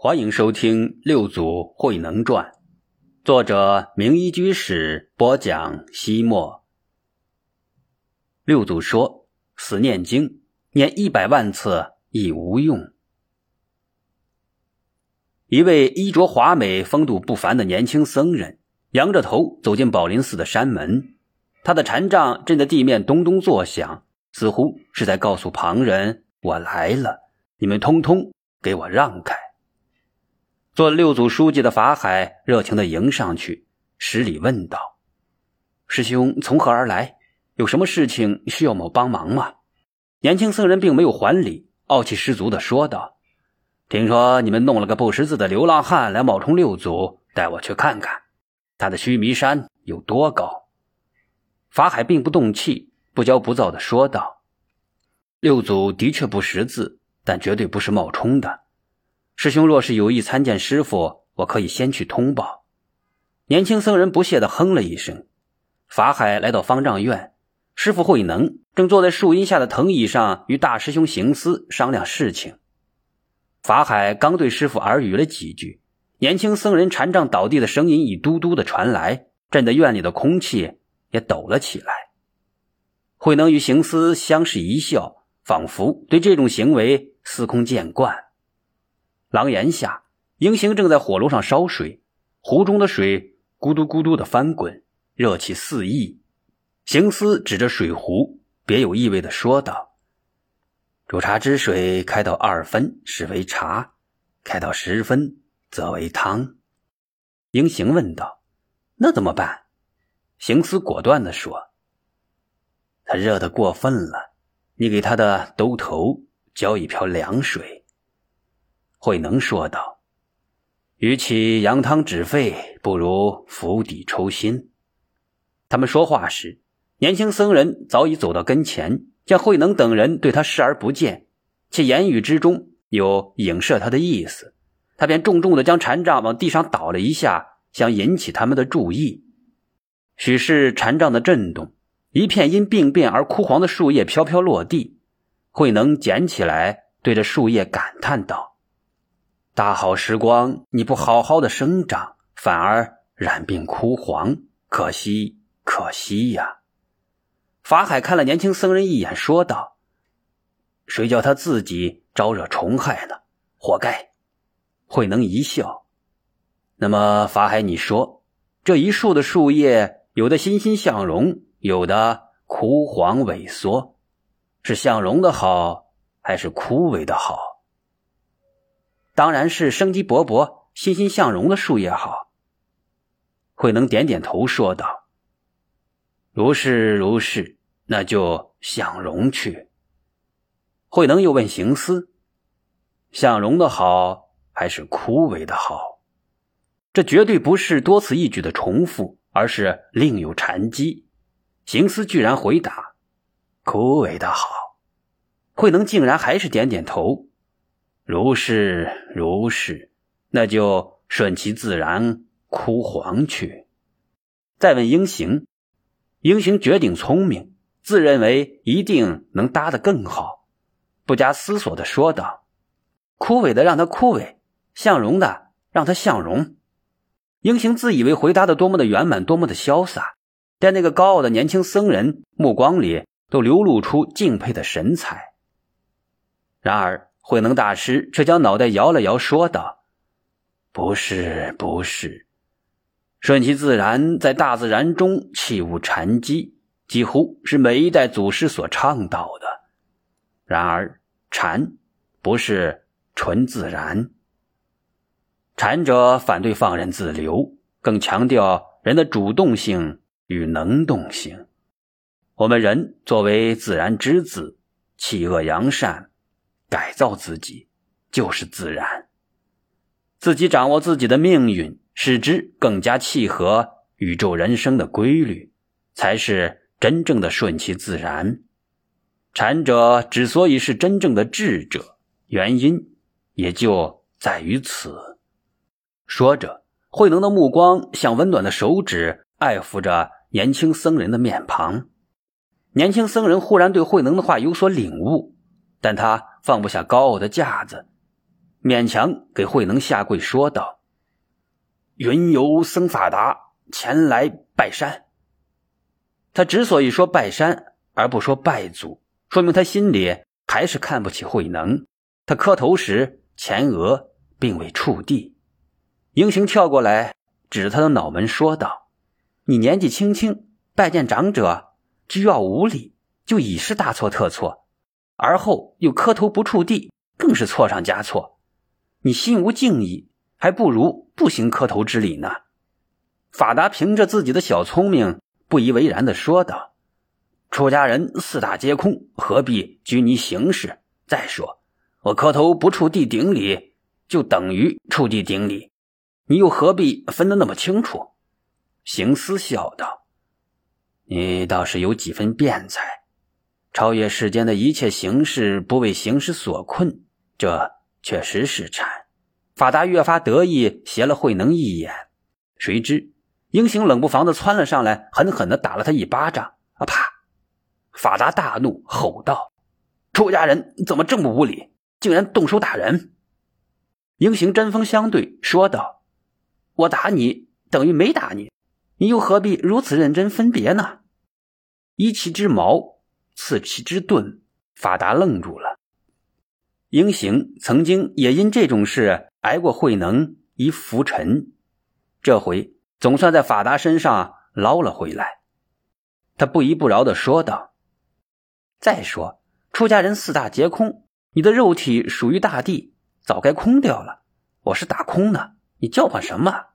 欢迎收听《六祖慧能传》，作者明一居士播讲。西莫六祖说：“死念经，念一百万次亦无用。”一位衣着华美、风度不凡的年轻僧人，仰着头走进宝林寺的山门。他的禅杖震得地面咚咚作响，似乎是在告诉旁人：“我来了，你们通通给我让开。”做六祖书记的法海热情的迎上去，施礼问道：“师兄从何而来？有什么事情需要某帮忙吗？”年轻僧人并没有还礼，傲气十足的说道：“听说你们弄了个不识字的流浪汉来冒充六祖，带我去看看，他的须弥山有多高。”法海并不动气，不骄不躁的说道：“六祖的确不识字，但绝对不是冒充的。”师兄若是有意参见师傅，我可以先去通报。年轻僧人不屑地哼了一声。法海来到方丈院，师傅慧能正坐在树荫下的藤椅上，与大师兄行思商量事情。法海刚对师傅耳语了几句，年轻僧人禅杖倒地的声音一嘟嘟的传来，震得院里的空气也抖了起来。慧能与行思相视一笑，仿佛对这种行为司空见惯。廊檐下，英行正在火炉上烧水，壶中的水咕嘟咕嘟的翻滚，热气四溢。行思指着水壶，别有意味的说道：“煮茶之水开到二分是为茶，开到十分则为汤。”英行问道：“那怎么办？”行思果断的说：“他热的过分了，你给他的兜头浇一瓢凉水。”慧能说道：“与其扬汤止沸，不如釜底抽薪。”他们说话时，年轻僧人早已走到跟前，见慧能等人对他视而不见，且言语之中有影射他的意思，他便重重的将禅杖往地上倒了一下，想引起他们的注意。许是禅杖的震动，一片因病变而枯黄的树叶飘飘落地。慧能捡起来，对着树叶感叹道。大好时光，你不好好的生长，反而染病枯黄，可惜可惜呀！法海看了年轻僧人一眼，说道：“谁叫他自己招惹虫害呢？活该！”慧能一笑：“那么法海，你说这一树的树叶，有的欣欣向荣，有的枯黄萎缩，是向荣的好，还是枯萎的好？”当然是生机勃勃、欣欣向荣的树叶好。慧能点点头说道：“如是如是，那就向荣去。”慧能又问行思：“向荣的好，还是枯萎的好？”这绝对不是多此一举的重复，而是另有禅机。行思居然回答：“枯萎的好。”慧能竟然还是点点头。如是如是，那就顺其自然，枯黄去。再问英行，英行绝顶聪明，自认为一定能搭得更好，不加思索的说道：“枯萎的让他枯萎，向荣的让他向荣。”英行自以为回答的多么的圆满，多么的潇洒，在那个高傲的年轻僧人目光里都流露出敬佩的神采。然而。慧能大师却将脑袋摇了摇，说道：“不是，不是，顺其自然，在大自然中器物禅机，几乎是每一代祖师所倡导的。然而，禅不是纯自然。禅者反对放任自流，更强调人的主动性与能动性。我们人作为自然之子，弃恶扬善。”改造自己就是自然，自己掌握自己的命运，使之更加契合宇宙人生的规律，才是真正的顺其自然。禅者之所以是真正的智者，原因也就在于此。说着，慧能的目光像温暖的手指爱抚着年轻僧人的面庞。年轻僧人忽然对慧能的话有所领悟，但他。放不下高傲的架子，勉强给慧能下跪，说道：“云游僧法达前来拜山。”他之所以说拜山而不说拜祖，说明他心里还是看不起慧能。他磕头时前额并未触地。英雄跳过来，指着他的脑门说道：“你年纪轻轻，拜见长者，居要无礼，就已是大错特错。而后又磕头不触地，更是错上加错。你心无敬意，还不如不行磕头之礼呢。”法达凭着自己的小聪明，不以为然的说道：“出家人四大皆空，何必拘泥形式？再说，我磕头不触地顶礼，就等于触地顶礼。”你又何必分得那么清楚？行思笑道：“你倒是有几分辩才。超越世间的一切形式，不为形式所困，这确实是禅。”法达越发得意，斜了慧能一眼。谁知英行冷不防的窜了上来，狠狠的打了他一巴掌。啊！啪！法达大怒，吼道：“出家人怎么这么无礼，竟然动手打人！”英行针锋相对，说道。我打你等于没打你，你又何必如此认真分别呢？依其之矛，刺其之盾。法达愣住了。英行曾经也因这种事挨过慧能一浮尘，这回总算在法达身上捞了回来。他不依不饶的说道：“再说，出家人四大皆空，你的肉体属于大地，早该空掉了。我是打空的。”你叫唤什么？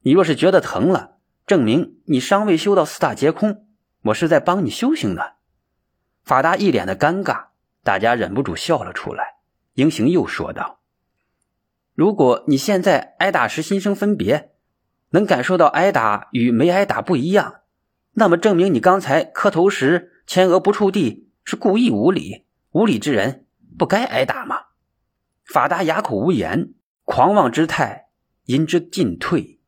你若是觉得疼了，证明你尚未修到四大皆空。我是在帮你修行呢。法达一脸的尴尬，大家忍不住笑了出来。英行又说道：“如果你现在挨打时心生分别，能感受到挨打与没挨打不一样，那么证明你刚才磕头时前额不触地是故意无礼。无礼之人不该挨打吗？”法达哑口无言，狂妄之态。因之进退，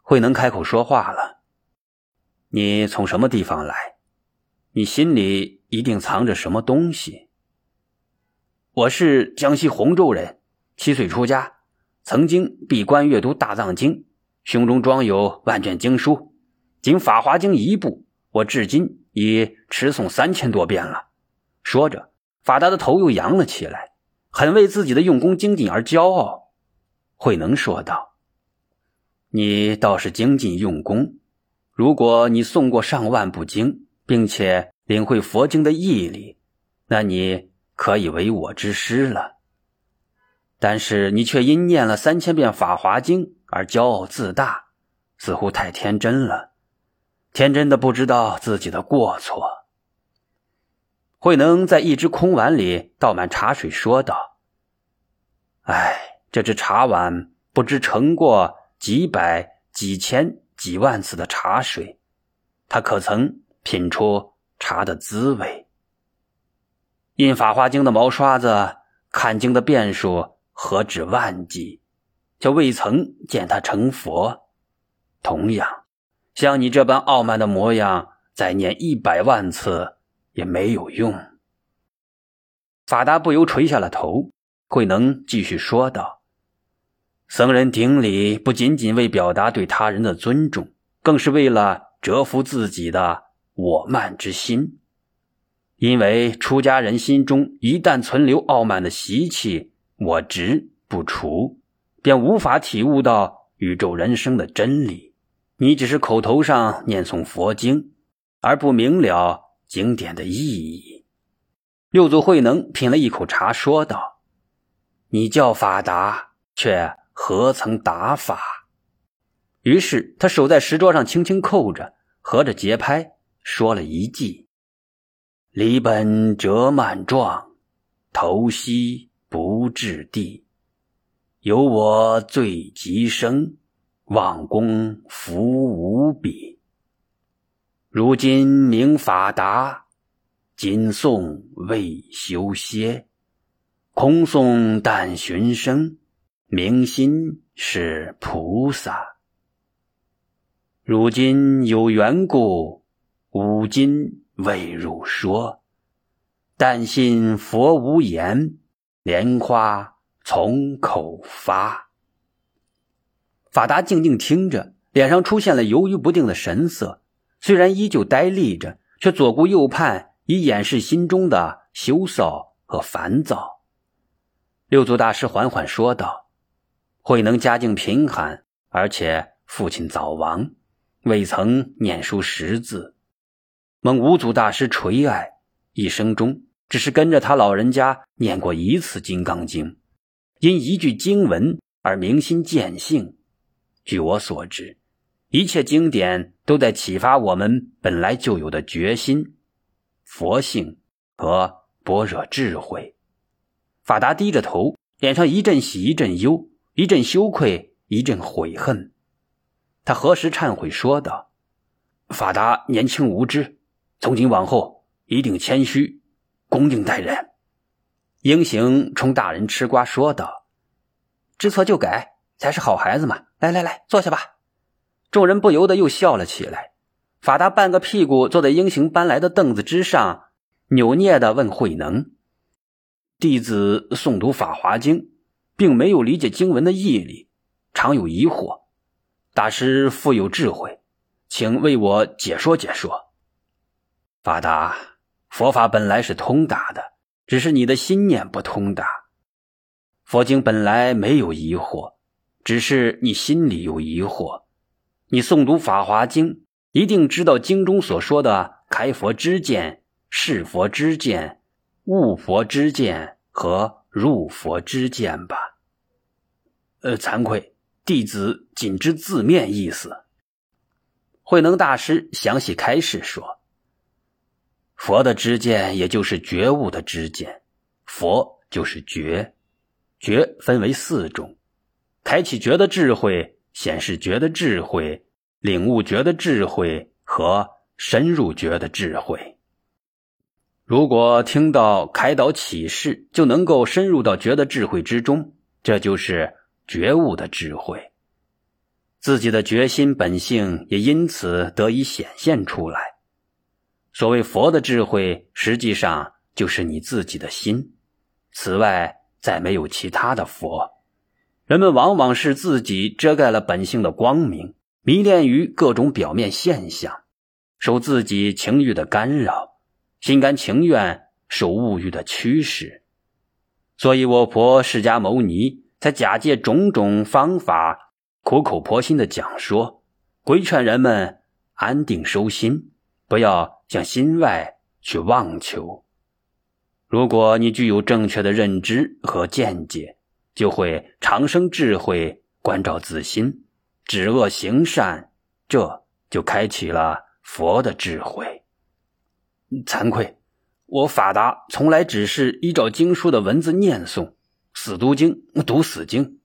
慧能开口说话了：“你从什么地方来？你心里一定藏着什么东西？”我是江西洪州人，七岁出家，曾经闭关阅读大藏经，胸中装有万卷经书，仅《法华经》一部，我至今已持诵三千多遍了。说着，法达的头又扬了起来，很为自己的用功精进而骄傲。慧能说道：“你倒是精进用功。如果你诵过上万部经，并且领会佛经的义理，那你可以为我之师了。但是你却因念了三千遍《法华经》而骄傲自大，似乎太天真了，天真的不知道自己的过错。”慧能在一只空碗里倒满茶水，说道：“哎。”这只茶碗不知盛过几百、几千、几万次的茶水，他可曾品出茶的滋味？印《法华经》的毛刷子，看经的遍数何止万计，却未曾见他成佛。同样，像你这般傲慢的模样，再念一百万次也没有用。法达不由垂下了头。慧能继续说道。僧人顶礼不仅仅为表达对他人的尊重，更是为了折服自己的我慢之心。因为出家人心中一旦存留傲慢的习气，我执不除，便无法体悟到宇宙人生的真理。你只是口头上念诵佛经，而不明了经典的意义。六祖慧能品了一口茶，说道：“你叫法达，却……”何曾打法？于是他手在石桌上轻轻扣着，合着节拍说了一记：“离本折满状，头西不至地。有我最极生，望功福无比。如今明法达，今诵未修歇，空诵但寻声。”明心是菩萨，如今有缘故，吾今未入说。但信佛无言，莲花从口发。法达静静听着，脸上出现了犹豫不定的神色，虽然依旧呆立着，却左顾右盼，以掩饰心中的羞臊和烦躁。六祖大师缓缓说道：“慧能家境贫寒，而且父亲早亡，未曾念书识字。蒙五祖大师垂爱，一生中只是跟着他老人家念过一次《金刚经》，因一句经文而明心见性。据我所知，一切经典都在启发我们本来就有的决心、佛性和般若智慧。”法达低着头，脸上一阵喜，一阵忧，一阵羞愧，一阵悔恨。他何时忏悔说道：“法达年轻无知。”从今往后，一定谦虚、恭敬待人。英行冲大人吃瓜说道：“知错就改，才是好孩子嘛！”来来来，坐下吧。众人不由得又笑了起来。法达半个屁股坐在英行搬来的凳子之上，扭捏的问慧能：“弟子诵读《法华经》，并没有理解经文的意义理，常有疑惑。大师富有智慧，请为我解说解说。”法达，佛法本来是通达的，只是你的心念不通达。佛经本来没有疑惑，只是你心里有疑惑。你诵读《法华经》，一定知道经中所说的开佛之见、是佛之见、悟佛之见和入佛之见吧？呃，惭愧，弟子仅知字面意思。慧能大师详细开示说。佛的知见，也就是觉悟的知见。佛就是觉，觉分为四种：开启觉的智慧、显示觉的智慧、领悟觉的智慧和深入觉的智慧。如果听到开导启示，就能够深入到觉的智慧之中，这就是觉悟的智慧。自己的决心本性也因此得以显现出来。所谓佛的智慧，实际上就是你自己的心。此外，再没有其他的佛。人们往往是自己遮盖了本性的光明，迷恋于各种表面现象，受自己情欲的干扰，心甘情愿受物欲的驱使。所以，我婆释迦牟尼才假借种种方法，苦口婆心的讲说，规劝人们安定收心，不要。向心外去妄求。如果你具有正确的认知和见解，就会长生智慧，关照自心，止恶行善，这就开启了佛的智慧。惭愧，我法达从来只是依照经书的文字念诵，死读经，读死经，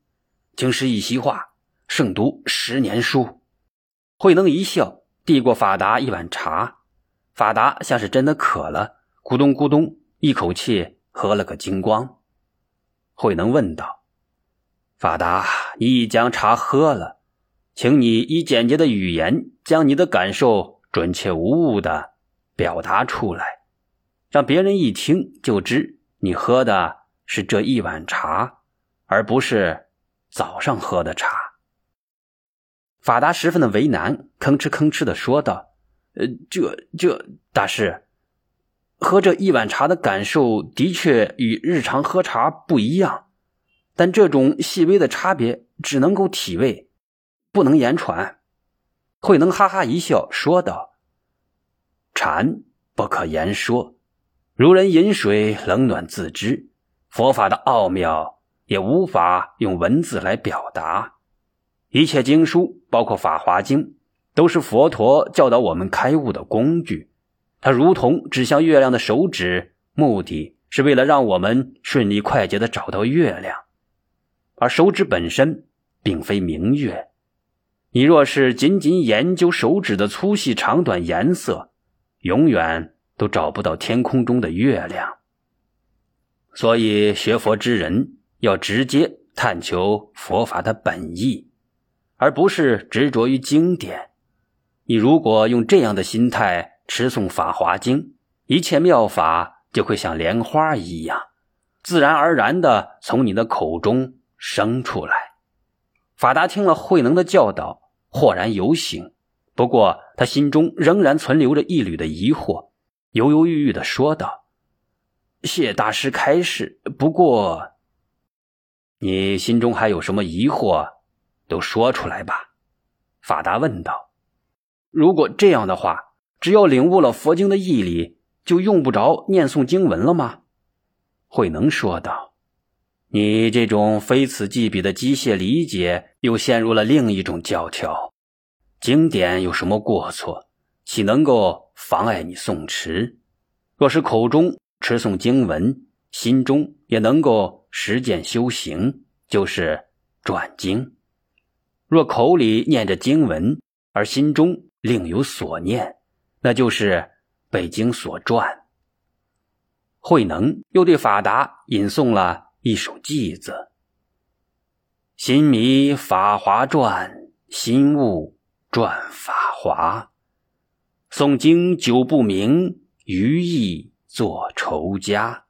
经师一席话，胜读十年书。慧能一笑，递过法达一碗茶。法达像是真的渴了，咕咚咕咚一口气喝了个精光。慧能问道：“法达，你已将茶喝了，请你以简洁的语言将你的感受准确无误的表达出来，让别人一听就知你喝的是这一碗茶，而不是早上喝的茶。”法达十分的为难，吭哧吭哧的说道。呃，这这大师，喝这一碗茶的感受的确与日常喝茶不一样，但这种细微的差别只能够体味，不能言传。慧能哈哈一笑说道：“禅不可言说，如人饮水，冷暖自知。佛法的奥妙也无法用文字来表达。一切经书，包括《法华经》。”都是佛陀教导我们开悟的工具，它如同指向月亮的手指，目的是为了让我们顺利快捷的找到月亮，而手指本身并非明月。你若是仅仅研究手指的粗细、长短、颜色，永远都找不到天空中的月亮。所以，学佛之人要直接探求佛法的本意，而不是执着于经典。你如果用这样的心态持诵《法华经》，一切妙法就会像莲花一样，自然而然的从你的口中生出来。法达听了慧能的教导，豁然有醒。不过他心中仍然存留着一缕的疑惑，犹犹豫豫的说道：“谢大师开示。不过，你心中还有什么疑惑，都说出来吧。”法达问道：“如果这样的话，只要领悟了佛经的义理，就用不着念诵经文了吗？”慧能说道：“你这种非此即彼的机械理解，又陷入了另一种教条。经典有什么过错，岂能够妨碍你诵持？若是口中持诵经文，心中也能够实践修行，就是转经。”若口里念着经文，而心中另有所念，那就是北经所传。慧能又对法达吟诵了一首偈子：“心迷法华传，心悟转法华。诵经久不明，余意作愁家。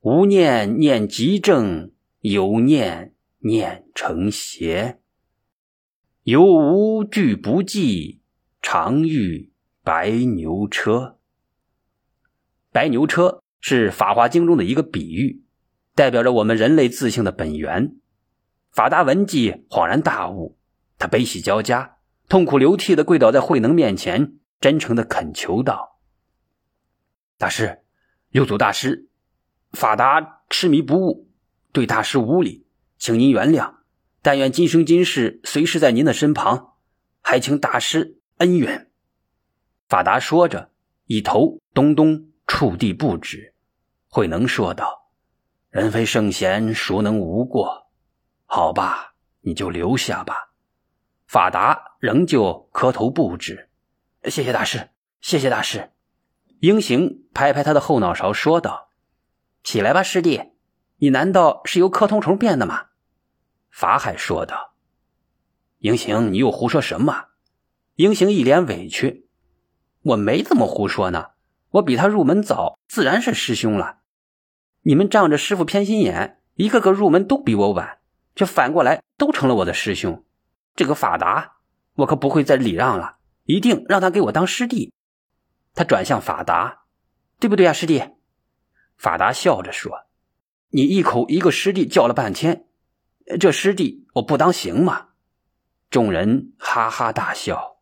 无念念即正，有念念成邪。”有无俱不计，常遇白牛车。白牛车是《法华经》中的一个比喻，代表着我们人类自性的本源。法达闻记恍然大悟，他悲喜交加，痛哭流涕的跪倒在慧能面前，真诚的恳求道：“大师，六祖大师，法达痴迷不悟，对大师无礼，请您原谅。”但愿今生今世随时在您的身旁，还请大师恩怨。法达说着，一头咚咚触地不止。慧能说道：“人非圣贤，孰能无过？好吧，你就留下吧。”法达仍旧磕头不止。谢谢大师，谢谢大师。英行拍拍他的后脑勺说道：“起来吧，师弟，你难道是由磕头虫变的吗？”法海说道：“英行，你又胡说什么？”英行一脸委屈：“我没怎么胡说呢，我比他入门早，自然是师兄了。你们仗着师傅偏心眼，一个个入门都比我晚，却反过来都成了我的师兄。这个法达，我可不会再礼让了，一定让他给我当师弟。”他转向法达：“对不对啊，师弟？”法达笑着说：“你一口一个师弟叫了半天。”这师弟我不当行吗？众人哈哈大笑。